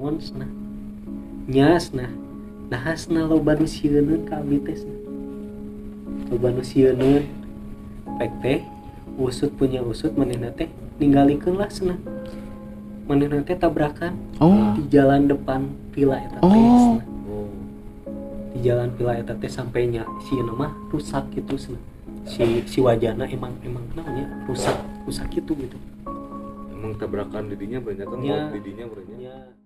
naon cenah nya cenah nah cenah loba nu sieuneun ka abdi teh cenah loba nu sieuneun pek teh usut punya usut manehna teh ninggalikeun lah cenah manehna teh tabrakan Oh. di jalan depan villa eta teh Oh. oh di jalan villa eta teh sampainya si mah rusak gitu cenah si si wajana emang emang namanya rusak rusak gitu gitu. Emang tabrakan didinya banyak kan Ya. didinya banyak ya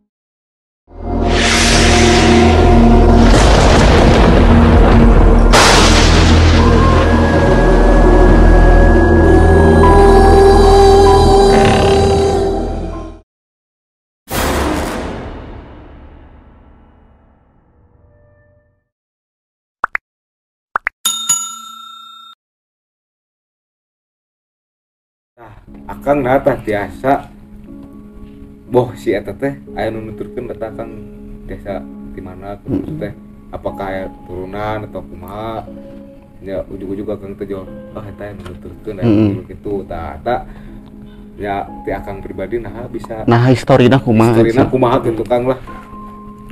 Nah, akang nah tah tiasa boh si eta teh aya nu nuturkeun eta akang tiasa di mana terus teh apakah aya turunan atau kumaha ya ujug-ujug akang teh jawab ah eta aya nu nuturkeun aya kitu tah eta ya ti akang pribadi nah bisa Nah, historina kumaha? historina kumaha gitu kang lah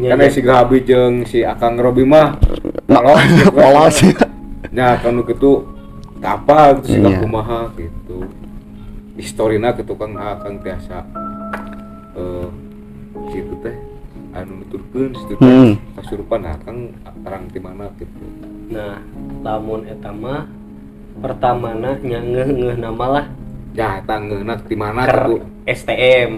Ya, kan ya. si Gabi jeung si Akang Robi mah polos gitu kan. Polos. Ya kan tah apa gitu sih Iya. kumaha gitu. Historina gitu Kang Akang tiasa eh gitu teh anu nuturkeun situ teh Hmm. kasurupan Akang orang di mana gitu. nah lamun eta mah pertamana nya ngeuh ngeuh nama lah Ya eta ngeuna di mana ker gitu. STM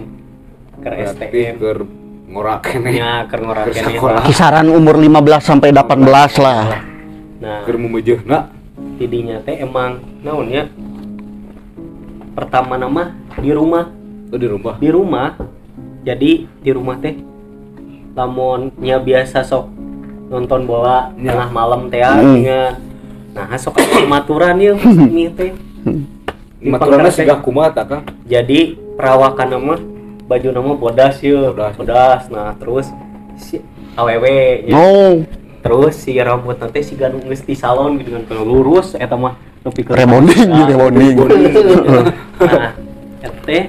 ker Berarti STM keur ngorak keneh. nya ker eta. sakola. Kisaran umur 15 sampai 18 lah. nah Keur mumeujeuna tidinya teh emang naonnya pertama nama di rumah tuh di rumah. di rumah jadi di rumah teh lamunnya biasa sok nonton bola Ya. tengah malam teh ya, Hmm. nya. nah sok aya maturan yeuh ini teh teh. sigah kumaha tah Kang? jadi perawakan nama baju nama bodas yuk Bodas. bodas nah terus si aww nya. Oh, terus si rambut nanti si ganu geus di salon gitu kan kalau lurus eta mah nepi ke rebonding, Nah, rebonding. nah teh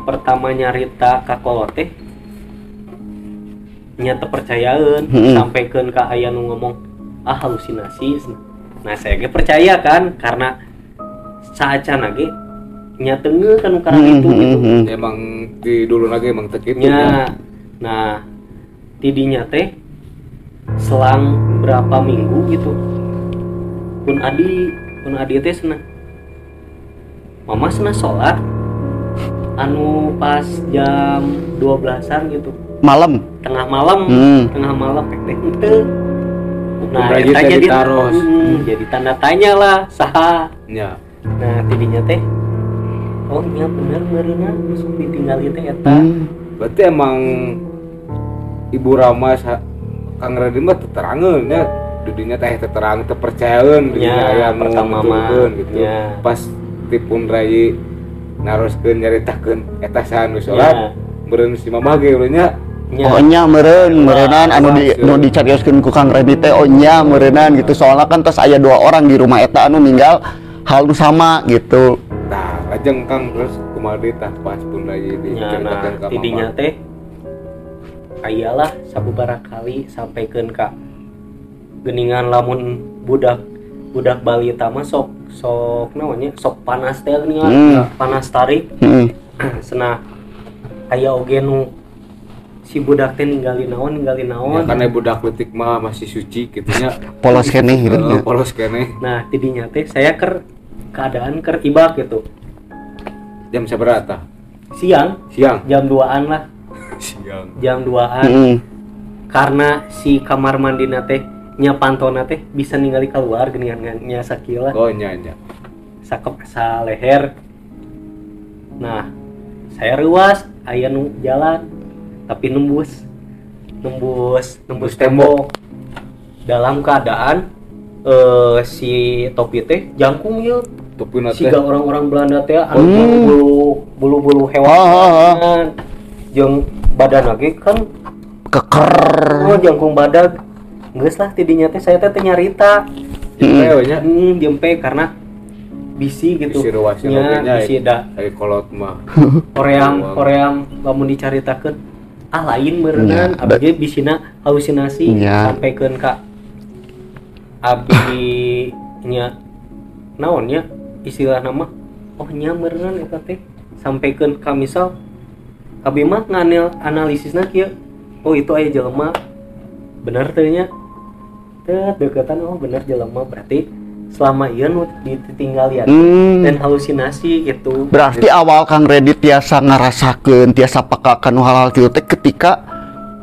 pertama nyarita ka kolot teh nyata percayaan Hmm. sampaikan ke ayah nu ngomong ah halusinasi nah saya ge percaya kan karena saacan lagi nyata nge kan karena Hmm, itu hmm, gitu hmm. Emang di dulu lagi emang teu kitu. nya nah tidinya teh selang berapa minggu gitu pun adi pun adi teh senang mama senang sholat anu pas jam 12-an gitu Malam. tengah malam Hmm. tengah malam pek teh henteu. nah eta jadi ditaros. Hmm, jadi tanda tanya lah saha Ya. nah tidinya teh oh iya bener mereuna sok ditinggali teh eta Hmm. Berarti emang Ibu Rama Kang Raden mah teu terangeun nya dudinya teh terang teu percayaeun Ya, aya nu pertama mah. gitu. Ya. Pas tipun rai naroskeun nyaritakeun eta saha nu Ya. salat meureun si Mamah ge urang nya nya Oh nya meureun, meureunnan anu di Wah, nu dicarioskeun ku Kang Redi teh oh nya meureunnan gitu. Soalnya kan tos aya dua orang di rumah eta anu ninggal hal nu sama gitu. tah lajeng Kang terus kumaha deui tah pas pun rai Ya, diceritakeun nah tidinya teh ayalah sabubara kali sampaikan kak geningan lamun budak budak balita mah sok sok namanya sok panas teh geningan Hmm. panas tarik Heeh. senah aya oge nu si budak teh ninggalin naon ninggalin Ya, naon karena budak letik mah masih suci gitu nya. Polos keneh gitu. Heeh, polos keneh. nah tidinya teh saya ker keadaan ker ibak gitu Jam sabaraha tah? siang Siang. jam 2an lah Siang. jam 2an Heeh. karena si kamar mandi teh nya pantona teh bisa ningali keluar geningan nya sakila Oh nya nya. sakep sa leher nah saya ruas aya nu jalan tapi nembus nembus nembus tembok dalam keadaan eh si topi teh jangkung ya Tupuna teh. siga orang-orang Belanda teh anu Hmm. bulu bulu bulu hewan Ah, ah, ah. badan lagi kan Keker. oh jangkung badag geus lah tidinya teh saya teh teh nyarita. Nya. hmm, jempe karena bisi gitu. Nya nya bisi da. kolot mah. koream koream lamun dicaritakeun ah lain merenang Ya, abdi bisina halusinasi Ya. sampaikan ka abdi nya? Naonnya istilah nama? Oh nya merenang eta teh. Sampaikan ka misal abdi mah nganel analisisna kieu. Oh itu aya jelema. Bener teh nya teh deketan oh bener jelema berarti selama ieu nu ditinggal lihat Hmm. dan halusinasi gitu Berarti awal Kang Redi tiasa ngarasakeun, tiasa pekakan hal-hal kieu teh ketika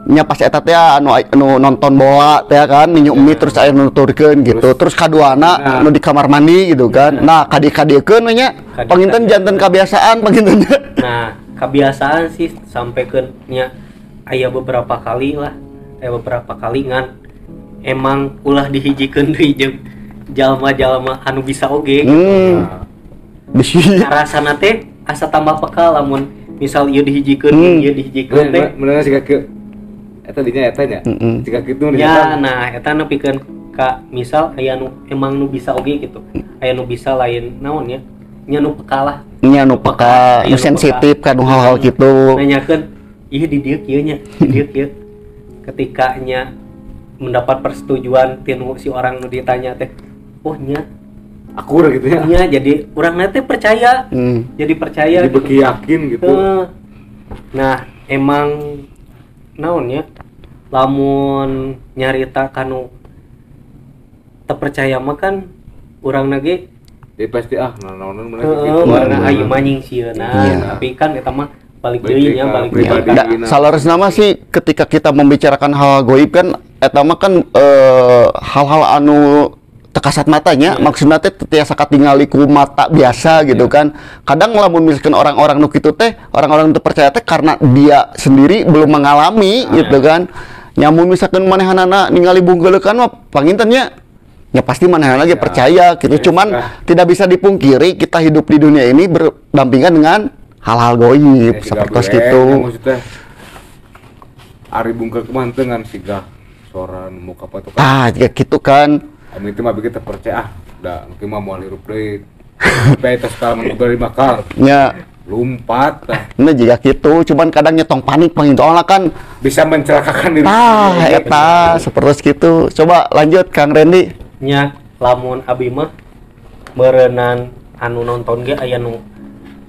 nya pas eta teh anu anu nonton bola teh kan ninyu mie terus aya nuturkeun gitu. Terus kaduana Nah. anu di kamar mandi gitu kan. Nah, kadi-kadiekeun nya panginten janten kebiasaan pangintennya. Nah, kebiasaan sih sampai ke nya aya beberapa kali lah, aya beberapa kali ngan emang ulah dihijikeun deui jeung jalma-jalma anu bisa oge. Hmm. Nah, Bisi. Rasana teh asa tambah peka lamun misal ieu dihijikeun, Hmm. ieu dihijikeun teh. Bener sih kaki Eta dinya eta nya. Jika gitu Ya, nah eta nepikeun ka misal aya nu emang nu bisa oge gitu. Aya nu bisa lain naon ya? Nya nu peka lah. Nya nu peka, nu Iya, nu sensitif kan hal-hal gitu. nanyakan iya di dia kieu nya di dia kieu ketika nya mendapat persetujuan tinu si orang nu ditanya teh oh nya akur gitu ya. nya jadi orang teh percaya Hmm. jadi percaya Jadi beki yakin gitu. Nah emang naonnya lamun nyarita kanu terpercaya mah kan orang nage Jadi pasti ah naon-naon mana gitu. warna Nah, ayu manying sieuna Iya. tapi kan eta mah balik deui nya balik pribadi. Dina. salares nama sih ketika kita membicarakan hal goib kan eta mah kan eh, hal-hal anu tekasat matanya Iya. maksudnya teh tiasa katingali ku mata biasa gitu kan kadang lamun misalkan orang-orang nu kitu teh orang-orang nu percaya teh karena dia sendiri belum mengalami Nah. gitu kan nyamun misalkan manehanana ningali bunggeulekan mah pangintennya ya pasti manehanana lagi Ya. percaya gitu Ya, cuman sudah. tidak bisa dipungkiri kita hidup di dunia ini berdampingan dengan hal-hal goib Ya, seperti itu nya maksudnya Ari bungkel kemantengan siga soran muka apa tuh kan. ah ya gitu kan Kami itu mah bikin terpercaya ah. Udah mungkin mah mau hirup deui. Sampai tos kalau dari bakal ya lompat tah. ini juga gitu cuman kadang nyetong panik pengen soalnya kan bisa mencelakakan diri ah sendiri. eta seperti itu coba lanjut Kang Randy nya lamun abi mah merenan anu nonton ge aya nu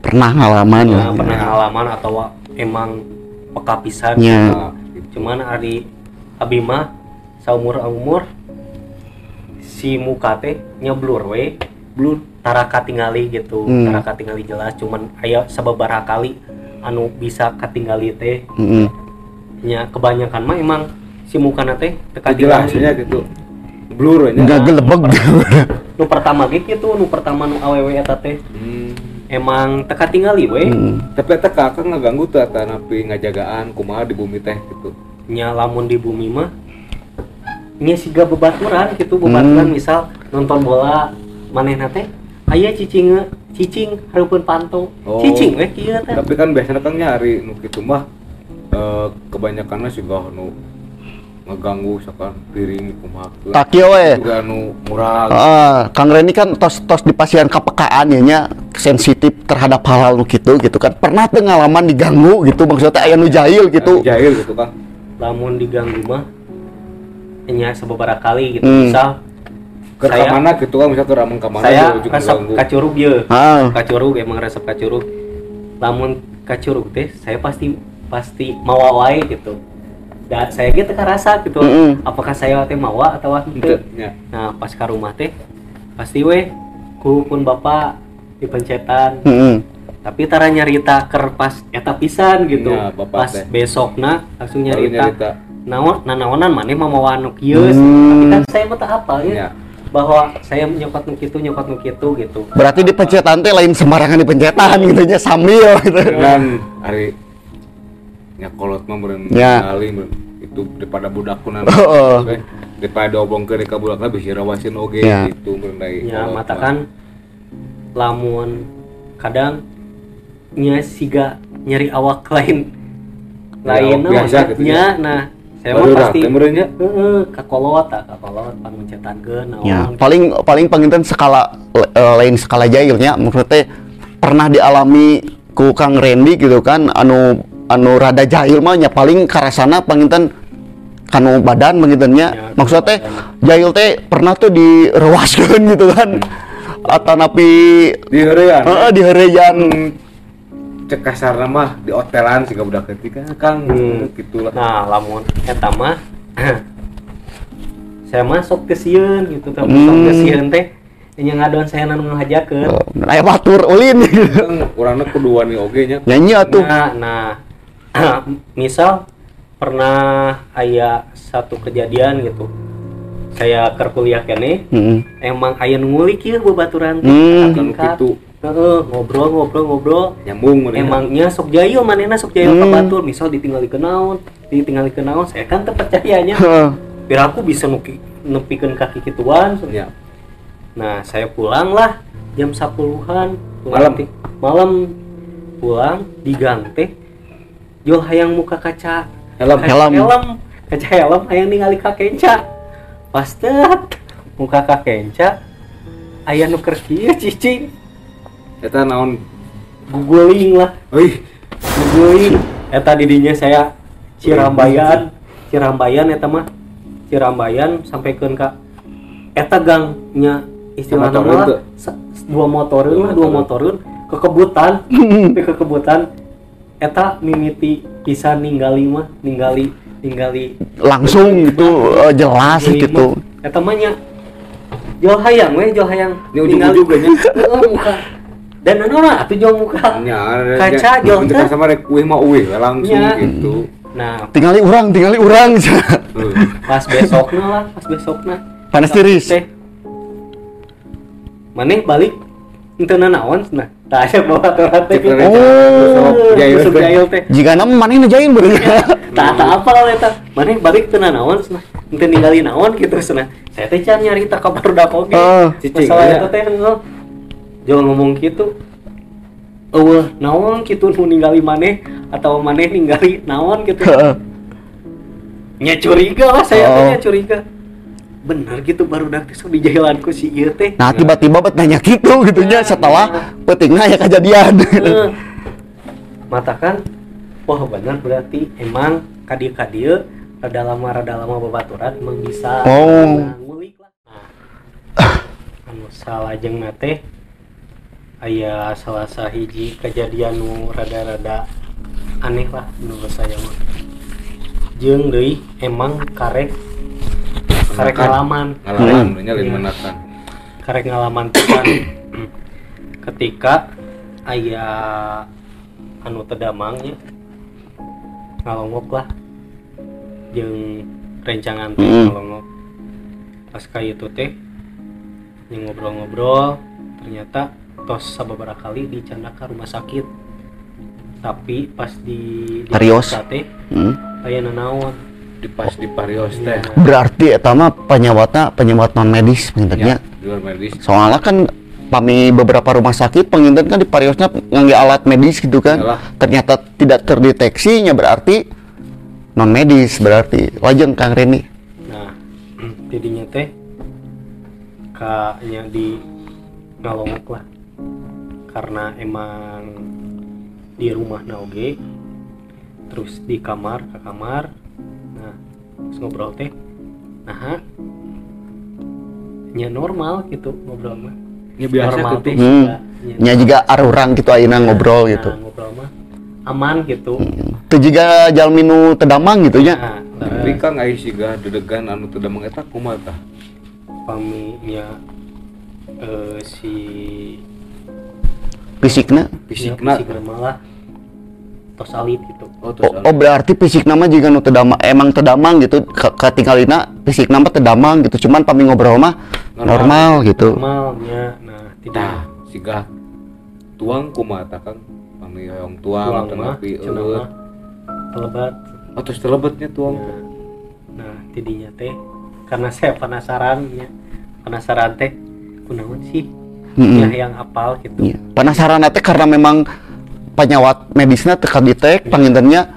pernah ngalaman lah ya, pernah ngalaman atau emang peka pisan Ya. gitu. cuman ari abi mah saumur umur si muka teh nya blur we blur tara katingali gitu Hmm. tara katingali jelas cuman aya sababaraha kali anu bisa katingali teh Mm-mm. nya kebanyakan mah emang si muka teh teka jelasnya gitu blur nya nggak gelebeg nu pertama gitu nu pertama nu awewe eta teh Hmm. Emang teka tingali we Mm. tapi eta kakak ngaganggu tuh eta napi ngajagaan kumaha di bumi teh gitu nya lamun di bumi mah nya siga bebaturan gitu bebaturan Hmm. misal nonton bola manehna teh aya cicing cicing hareupeun panto Oh. cicing we kieu teh tapi kan biasanya kan nyari nu kitu mah eh, kebanyakannya sih nu ngeganggu misalkan piring kumaha tak kieu we juga nu murah Ah, Kang Randy kan tos tos di pasien kepekaan ya nya sensitif terhadap hal-hal nu gitu gitu kan. Pernah pengalaman diganggu gitu maksudnya aya nu jahil gitu. Jahil gitu kan. Lamun diganggu mah nya sababaraha kali gitu. Hmm. misal ke Saya- mana gitu kan misalnya ke rameng ka mana saya juga resep kacurug ye. Ah. Kacurug emang resep kacurug. Lamun kacurug teh saya pasti pasti mawa wae gitu dan saya gitu rasa gitu Mm-mm. apakah saya teh mawa atau Ente, henteu nya. nah pas ka rumah teh pasti weh ku pun bapak dipencetan mm-mm. tapi tara nyarita ker pas eta pisan gitu Ya, bapak pas teh. besokna langsung Baru nyarita nyarita. naon nanaonan maneh mah mawa anu kieu Hmm. tapi kan saya mah hafal ya Ya. bahwa saya nyokot nu kitu nyokot nu kitu gitu berarti di pencetan teh lain sembarangan di pencetan gitu nya sambil gitu dan hari nyakolot mah meureun Ya. ngali meureun itu daripada budak kunan Heeh. Oke. daripada oblong ke ka budak bisa rawasin oge Ya. gitu meureun deui ya mata kan lamun kadang nya siga nyari awak lain Ya, lain awak biasa gitu nya, ya. nah saya mah pasti teh meureun nya heeh kakolot tak kakolot pan mencetankeun naon ya paling paling penginten skala eh, lain skala jahilnya maksudnya teh pernah dialami ku Kang Randy gitu kan anu anu rada jahil mah nya paling karasana panginten kanu badan pangintennya. Ya, maksudnya teh jahil teh pernah tuh direwaskeun gitu kan. Atau napi di heurean heeh di herejan cek kasarna mah di hotelan sih budak ketika kang Hmm. gitu lah nah lamun eta mah saya masuk ke sieun gitu tapi Hmm. sok ke sieun teh. Nya ngadon saya nanu ngahajakeun. Oh, aya batur ulin. Urangna kudu wani oge nya. Nyanyi atuh. Nah nah misal pernah aya satu kejadian gitu. Saya ke kuliah kene Heeh. emang aya nu ngulik ya babaturan teh Hmm. Heeh, ngobrol ngobrol ngobrol. Nyambung mana emangnya sok jayo manehna sok jayo ka Hmm. batur. Misal ditinggali ke naon ditinggali ke naon saya kan teu percayanya. Heeh. biar aku bisa nuki nepikeun kaki kituan. Ya. Nah saya pulang lah jam 10-an pulang Malam? malam. Pulang di gang teh jual hayang muka kaca. Helm kaca Helm. helm. Kaca helm hayang ningali ka kenca. Pas tet muka ka kenca. Aya nu keur kieu cicing eta naon? Googling lah. Euy googling eta didinya saya Cirambayan. Cirambayan eta mah. Cirambayan sampaikan ka. Eta gangnya istilah nama dua motoreun Dua lah dua motoreun. motoreun kekebutan. Kekebutan eta mimiti bisa ninggali mah ninggali ninggali. Langsung gitu eh, jelas ninggali gitu. mah. eta mah nya jual hayang we jual hayang. Ini ujung-ujung nya. Heeh, muka. Dan anu atuh jual muka. Nya Kaca, jauh untuk teh. sama rek uih mah uih we langsung Nya. gitu. Nah. Tinggali urang tinggali urang. Heuh. pas besoknya lah pas besoknya panas tiris. Teh. Maneh balik itu naon nah tak ada bawa turan teh. Oh. besok jail Besok teh. jail teh. Jika nama mana ngejain bener. Tak tak apa lah eta maneh balik teu naon cenah teu ningali naon gitu cenah saya teh can nyari tak kabar dak oge Oh. Cicing, masalah eta teh jangan ngomong gitu. Eueuh naon gitu nu ningali maneh atau maneh ningali naon gitu. Nya curiga lah saya teh Oh. nya curiga bener gitu baru teh sok di jahilanku si ieu teh. Nah tiba-tiba bet nanya gitu gitunya setelah petingnya ya kejadian mata kan wah benar berarti emang kadia kadia rada lama rada lama babaturan emang bisa Oh. Nah, ngulik lah. Nah, anu salajeng nate aya salah sahiji kejadian nu rada-rada aneh lah menurut saya mah. Jeung deui emang karek karek Menakan. ngalaman ngalaman Hmm. Iya. menakan karek ngalaman pisan ketika ayah anu tedamangnya ngalongok lah jeung rencangan teh Mm. ngalongok pas kayak itu teh yang ngobrol-ngobrol ternyata tos sababara kali dicanda ke rumah sakit tapi pas di di periksa teh Hmm. aya nanaon di pas di parios teh berarti eta mah penyewatnya penyewat non medis pengintennya di luar medis soalnya kan kami beberapa rumah sakit penginten kan di pariosnya ngangge alat medis gitu kan Iyalah. ternyata tidak terdeteksinya berarti non medis berarti lajeng Kang Reni Nah, tidinya teh kayaknya di ngalongok lah. Karena emang di rumah oge terus di kamar ke kamar. Nah, terus ngobrol teh. Nah, nya normal gitu ngobrol mah. ya biasa normal gitu teh Hmm. juga, nya. nya juga arurang gitu ayeuna ngobrol Nah, gitu ngobrol mah aman gitu. itu juga jalminu tedamang gitu nya Nah, tapi terus kang aya siga dedegan anu teu damang eta kumaha tah paminya eh, si fisiknya fisikna fisik malah tos alit gitu. Oh oh, oh berarti fisik nama juga nu tedamang emang tedamang gitu. Katinggalina fisik nama tedamang gitu. Cuman pami ngobrol mah normal, gitu. Normalnya. Nah tidak. Siga tuang kumaha tah kang? Pami hoyong tuang tuang cenah eueuh mah telebat oh terus telebetnya tuang? Nah, nah tidinya teh karena saya penasaran ya. Penasaran teh kunaon sih? Mm-mm. ya yang apal gitu. Iya. penasaran teh karena memang penyawat medisnya teka ditek pangintennya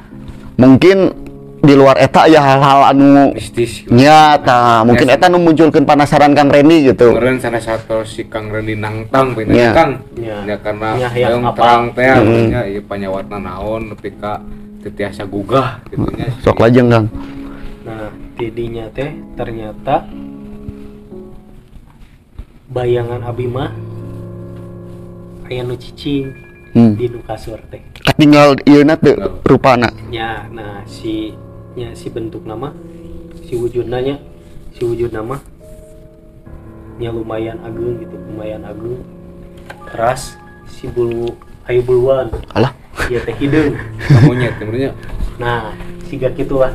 mungkin di luar eta ya hal-hal anu mistis. Nya ta mungkin eta nu munculkeun penasaran Kang Reni gitu. Kemarin sana satu si Kang Rendi nangtang pindah Kang. Ya. ya karena Ya, yang terang teh Hmm. nya ieu panyawatna naon nepi ka tetiasa gugah gitu nya. Sok lajeng kang. Nah tidinya teh ternyata bayangan abi mah aya nu cicing hmm. di nu kasur teh tinggal ieu na teu rupana nya nah si nya si bentuk nama si wujudnya nya si wujud nama nya lumayan agung gitu lumayan agung teras si bulu ayu buluan. Alah. Iya teh hidung. Monyet sebenarnya nah siga gitu lah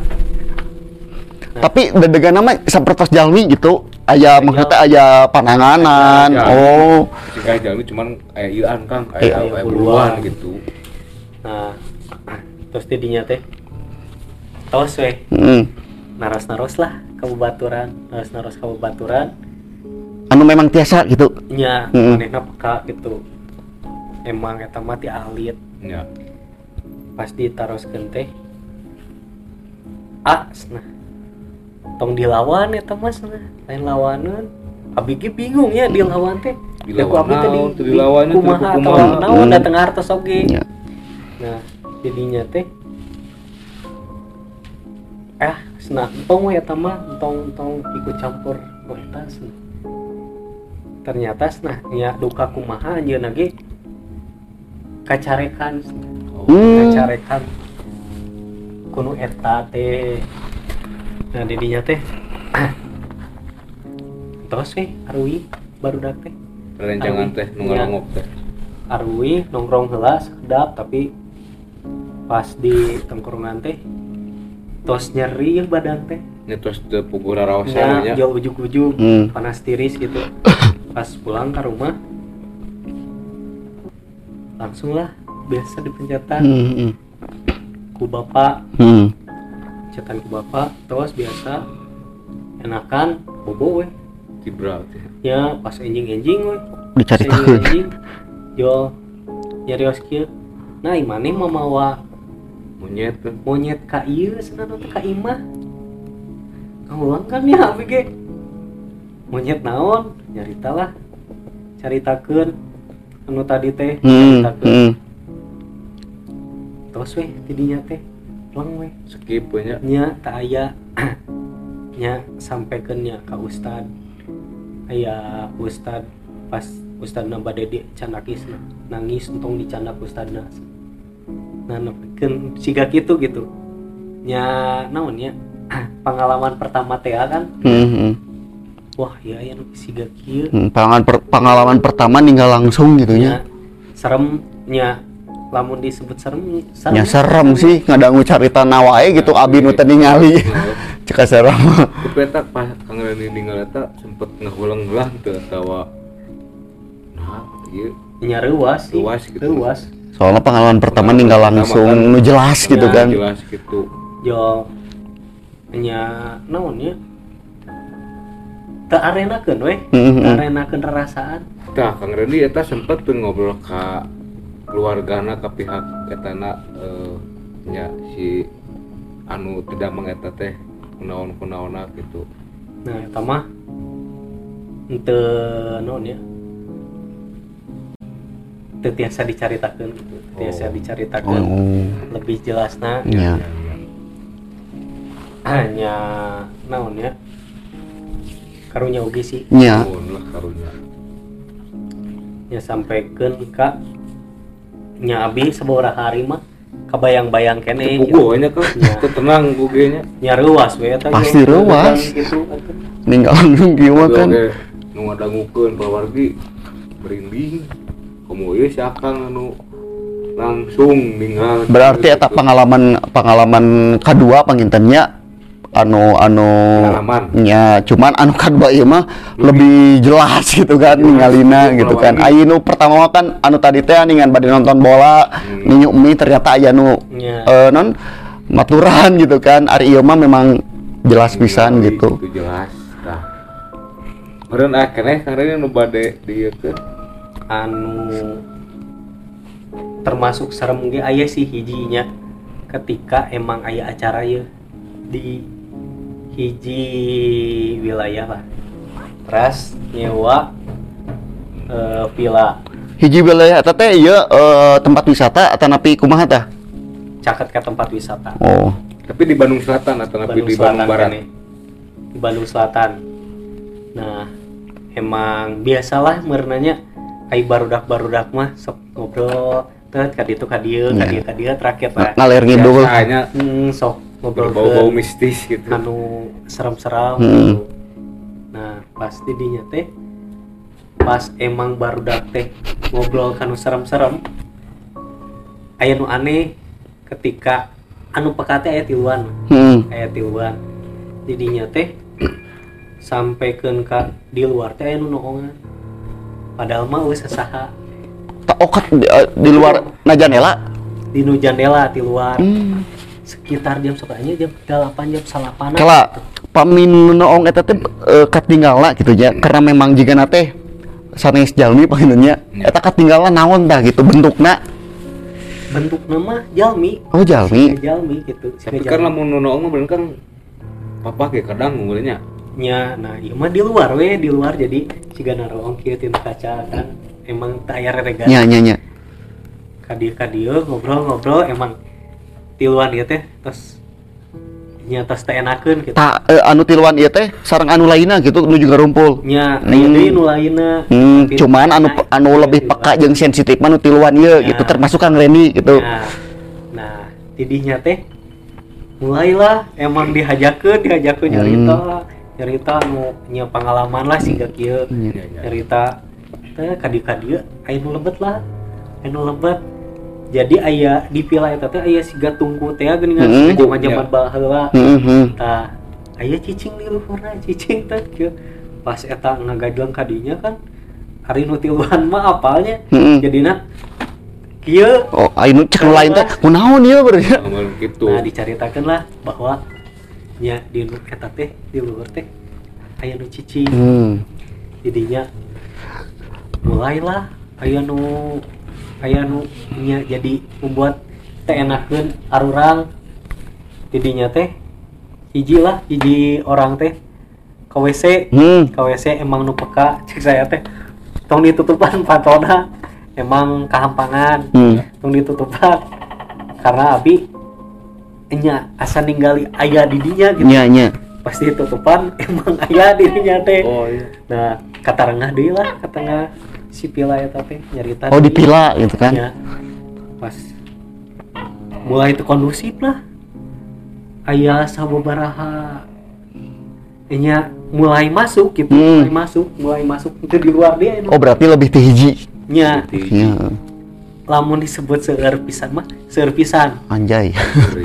tapi dedegan nama sapertos jalmi gitu aya maksudnya aya pananganan Aya. oh. Jika jalan cuman kayak ian kang. Eh, kayak aya kayak buluan. buluan gitu. Nah terus tidinya teh. Tos weh. Hmm. naros naros lah kabubaturan. Naros naros kabubaturan. Anu memang tiasa gitu? Nya Mm-mm. manehna peka gitu. Emang eta mati alit. Ya pas ditaroskeun teh ah nah tong dilawan eta mas. Nah lain lawanan. Abi ge bingung ya dilawan teh. Dilawan teh naon, teu dilawan, teu kumaha atau kumaha. naon Hmm. dateng hartos oge. Ya. nah jadinya teh eh entong we eta mah entong entong ikut campur ku eta cenah. ternyata nah nya duka kumaha anjeunna ge kacarekan hmm. kacarekan. Kuno eta teh nah didinya teh terus weh arwi baru teh rencangan teh nu Ya. ngalongok teh arwi nongkrong heula sekedap tapi pas di tongkrongan teh tos nyeri ya badan teh nyetos teu puguh raraos nah nya jauh ujuk-ujuk Hmm. panas tiris gitu pas pulang ke rumah langsung lah biasa dipencetan Hmm, hmm. ku bapak Hmm. Cetan ku bapak terus biasa enakan bobo weh. Cibra teh. Ya pas enjing enjing weh. Dicari tahu. yo nyarios kieu. Nah imane mamawa monyet monyet ka ieu cenah teh ka imah. Kaulang kan ya abi ge monyet naon nyarita lah. Caritakeun anu tadi teh hmm. Hmm. terus weh tidinya teh leng weh. Skip we nya tak aya. Nya sampaikan nya ka ustad. Aya ustad pas ustad nambah dedi can nangis nangis untung dicandak ustadna nah nepikeun siga gitu gitu. Nya naon nya? Pengalaman pertama teh kan? Hmm, hmm. wah ya ya nu siga kieu Hmm, pengalaman per- pengalaman pertama ninggal langsung gitu nya? Nya serem nya lamun disebut serem serem. Nya serem sih. Ngadangu carita nawae gitu abi nu teu ningali. cek serem. Tapi eta pas Kang Rani ninggal eta sempet ngahulang lah teu atawa nah ieu. Nya reuas sih. Reuas gitu. reuas soalnya pengalaman pertama ninggal langsung kan. nu jelas gitu Ya, kan. jelas gitu. Yo. Nya naon ya? Tak arenakeun weh. Hmm, tak hmm. arenakeun rarasaan Tah Kang Rani eta sempet tuh ngobrol ka keluargana ka pihak etana eh, nya si anu tidak mengeta teh kunaon kunaona gitu. Nah eta mah henteu naon ya teu tiasa dicaritakeun gitu tiasa Oh. dicaritakeun oh. lebih jelasna. Ya. hanya naon ya karunya oge sih. Nuhun lah karunya? Nya sampaikeun ka nya abi sabaraha hari mah kabayang-bayang kene Puguh nya kan Ya. teu tenang gugenya nya reuas we eta Pasti yo. reuas. gitu ninggal langsung kieu mah kan. nu ngadangukeun pawargi merinding. Komo ieu si Akang anu langsung ninggal. Berarti eta Gitu. pengalaman pengalaman kedua pangintennya anu anu nya cuman anu kedua ieu mah lebih jelas gitu kan Jelas, ningalina itu gitu kan. aya nu pertama mah kan anu tadi teh ningan bade nonton bola Hmm. ninyu mie ternyata aya nu nya eh, non maturan gitu kan. Ari ieu mah memang jelas pisan Ningali, gitu. itu jelas nah meureun ah keneh Kang Reni nu bade dieukeun anu termasuk serem ge aya sih hijinya. Ketika emang aya acara ya di hiji wilayah lah ras nyewa eh, villa. Hiji wilayah eta teh ieu eh, tempat wisata atau napi kumaha tah? Caket ke tempat wisata. Oh. tapi di Bandung Selatan atau tapi di Bandung Barat? kan, di Bandung Selatan. Nah emang biasalah merenanya kayak barudak barudak mah sok ngobrol tet kaditu kadieu Ya. kadieu kadieu terakhir lah. Ngalir ngidul. biasanya hmm, sok ngobrol berbau-bau mistis gitu anu seram-seram Hmm. gitu. Nah, pasti dinya teh pas emang baru teh ngobrol kanu seram-seram aya nu aneh ketika anu pekate aya tiluan Hmm. aya tiluan jadinya teh sampai ke di luar teh aya nu noongan padahal mah geus sasaha Tak okat di, eh, di luar najanela. di nu jandela di luar Hmm. Sekitar jam sebenarnya jam 8 jam salapan Kala pamin noong eta teh eh, katinggalna gitu ya. Karena memang jika nate sanes jalmi panginnya Ya. eta katinggalna naon tah gitu bentukna. Bentuk nama jalmi. Oh jalmi. Jalmi gitu tapi lamun nu noong bener kan papa kayak kadang ngulnya nya nah iya mah di luar we di luar. Jadi siga naroong kieu tina kaca kan. Emang tak aya reregan nya nya nya kadir kadir ngobrol-ngobrol emang tiluan ieu teh terus nya tos teh enakeun gitu tak eh, anu tiluan ieu teh sareng anu lainna gitu nuju ngarumpul nya Hmm. deui nu lainna Hmm, cuman anu anu lebih peka jeung sensitif mah nu tiluan ieu Ya. gitu termasuk Kang Reni gitu. Nah, nah tidinya teh mulailah emang dihajakeun dihajakeun Hmm. nyarita nyarita nu nya pengalaman lah siga kieu Iya. nyarita teh kadi-kadi aya nu lebet lah nu lebet jadi aya di villa eta teh aya siga tungku teh geuningan Hmm. zaman-zaman Ya. baheula Heeh, heeh. tah aya cicing di luhurna cicing teh pas eta ngagajlang kadinya kan hari nu tiluan mah apalnya Heeh. jadina kieu Oh, anu cek nu lain teh kunaon ieu beureun ya? gitu Nah diceritakan lah bahwa nya di nu eta teh di luhur teh aya nu cicing Hmm. jadinya mulailah aya nu aya nu nya jadi membuat teh enakeun arurang. Jadinya teh hiji lah hiji orang teh. Ke WC Hmm. ke WC emang nu peka cek saya teh. Tong ditutupan patona emang kehampangan Hmm. tong ditutupan karena abi nya asa ninggali ayah didinya gitu. Nya nya. pasti tutupan emang ayah dirinya teh. Oh iya. Nah kata rengah deui lah kata tengah si pila eta teh nyarita Oh, deui. dipila gitu kan. Ya. pas mulai itu kondusif lah ayah sababaraha nya mulai masuk gitu Hmm. mulai masuk mulai masuk itu di luar dia Oh, berarti lebih ti hiji. nya Nya. lamun disebut seueur pisan mah seueur pisan Anjay.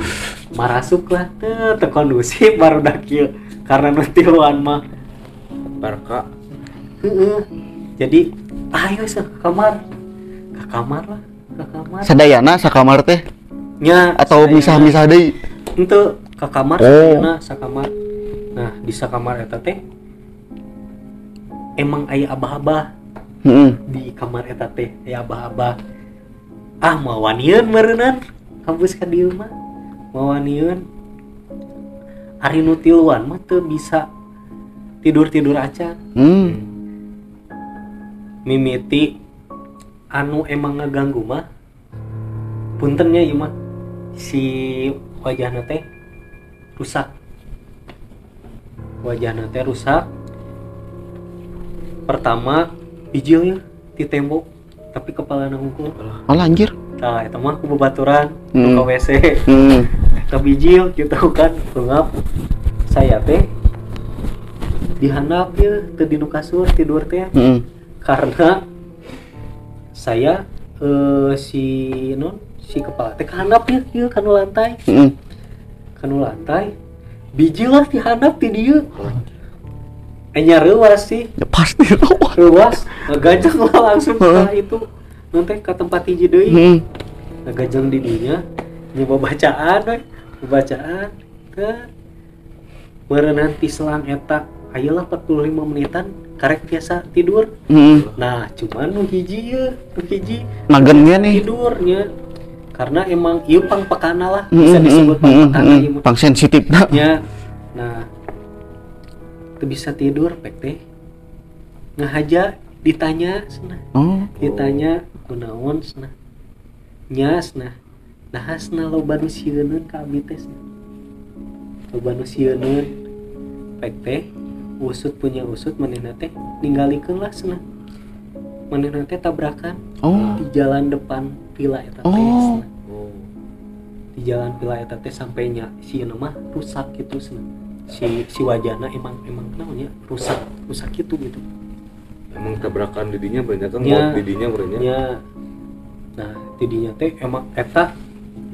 marasuk lah teu kondusif baru dah kieu karena nu tiluan mah Barca Heeh. jadi ayo ke kamar. Ke kamar lah ke kamar. Sadayana sakamar teh? Nya atau misah-misah deui? Ente ke kamar Oh. sadayana sakamar nah di sakamar eta teh emang aya abah-abah. Heeh. di kamar eta teh aya abah-abah. Ah mau wanieun meureunnan kampus ka dieu mah. Mau wanieun ari nu tiluan mah teu bisa tidur-tidur acan Hmm. Mimiti anu emang ngeganggu mah puntennya ieu mah si wajahna teh rusak wajahna teh rusak pertama bijil ya di tembok tapi kepala hungkul Malah anjir. nah itu mah ku babaturan Hmm. ke WC Hmm. ke bijil gitu kan pengap saya teh dihandap ya teu dinu kasur tidur teh Heeh. Karena saya eh, si non si kepala teh kehandap ya ieu kanu lantai. Heeh. kanu lantai. Biji lah dihandap di dieu enya reuas sih Ya pasti ruas. reuas ngagajang lah langsung ke itu. Nanti ke tempat hiji deui. Heeh. ngagajang di dinya. Nyoba bacaan we bacaan ke. Meureun nanti selang eta ayolah 45 menitan karek biasa tidur Heeh. Nah, cuman nu hiji ya, nu hiji Magennya nih. tidurnya. Karena emang ieu pang pekana lah, bisa Heeh, disebut pang pekana ieu mah. Pang sensitif dah. Ya. Nah, itu bisa tidur pek teh. Ngahaja ditanya cenah, Oh. ditanya kunaon cenah. Nya cenah. nahasna loba nu sieuneun ka abdi teh loba nu pek teh usut punya usut manehna teh ninggalikeun lah cenah manehna teh tabrakan oh di jalan depan villa eta teh Oh. oh di jalan villa eta teh sampai nya si mah rusak gitu cenah. si si wajahna emang emang naonnya rusak rusak gitu gitu emang tabrakan didinya banyak kan Ya. didinya berenya nya nah tidinya teh emang eta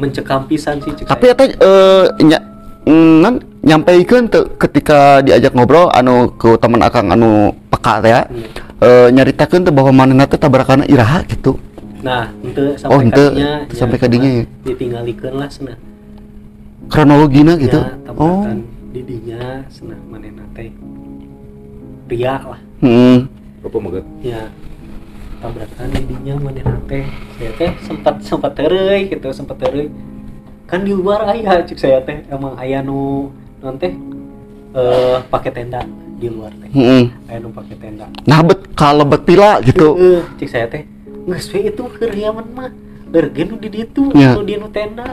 mencekam pisan sih tapi eta eh nya mm, nan nyampaikeun teu ketika diajak ngobrol anu ke teman akang anu peka ya. Nya. eh nyaritakeun teh bahwa manehna teh tabrakan iraha gitu. Nah ente Oh, sampai henteu. kadinya Sampai kadinya ya. ditinggalikeun lah cenah kronologina gitu. Nya, oh. didinya cenah manehna teh pria lah. Hmm. apa magat ya tabrakan didinya manehna teh. Saya teh sempat sempat tereuy gitu sempat tereuy. Kan di luar aya cik saya teh. Emang aya nu non teh eh pakai tenda di luar teh. Hmm. aya nu pakai tenda. Nah bet kalebet pila gitu. Heeh, cik saya teh. Geus we itu keriaman mah. Ergen nu di ditu Ya. nu di nu tenda.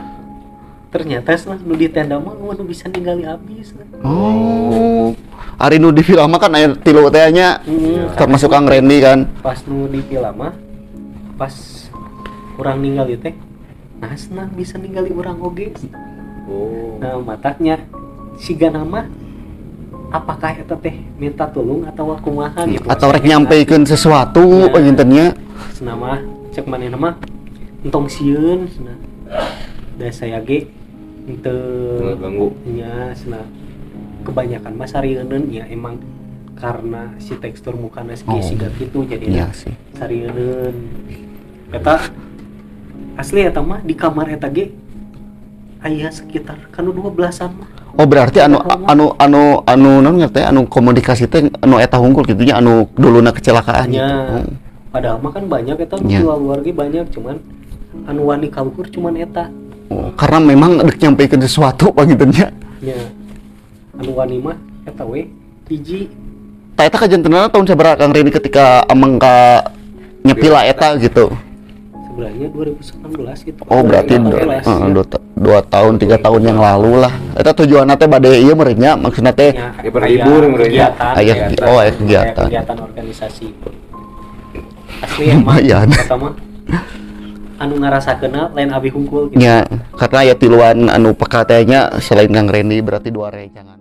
Ternyata setelah nu di tenda mah nu nu bisa ninggali abis. Oh. Ari nu di film mah kan aya tilu teh nya. Hmm, termasuk Kang Randy kan. Pas nu di film mah pas kurang ninggali teh nah senang bisa ninggali orang oge. Oh. Nah mataknya si nama apakah eta teh minta tolong atau kumaha gitu? Atau rek nyampeikeun sesuatu Ya. pengintennya senama cek mana nama? Entong sieun cenah da saya ge ente. Ganggu. Nya cenah kebanyakan mah sarieunun ya emang karena si tekstur mukana Oh. oh. siga gitu jadi iya sih. sarieun eta asli eta mah di kamar eta ge aya sekitar kanu dua belasan mah Oh berarti anu anu anu anu non ngerti anu komunikasi teh anu eta hungkul gitu nya anu duluna kecelakaan gitu. Nya. Oh. padahal mah kan banyak eta luar ge banyak cuman anu wani kaluhur cuman eta Oh, karena memang dek nyampeikeun sesuatu pangintennya. nya anu wani mah eta we hiji Ta eta kajantenana tahun sabaraha Kang Reni ketika ameng ka nyepila eta gitu. Sebenarnya 2019 gitu Oh berarti dua, 2018, ya. dua, ta- dua tahun tiga tahun yang lalu lah. Eta tujuanna teh bade ieu meureunnya maksudna teh Nya, Ya, berhibur, aya merenya. kegiatan, aya kegiatan, oh aya aya kegiatan. kegiatan organisasi asli emang mah anu ngarasakeuna lain abi hungkul gitu Nya karena ya tiluan anu peka teh nya selain Kang Reni berarti dua rencangan.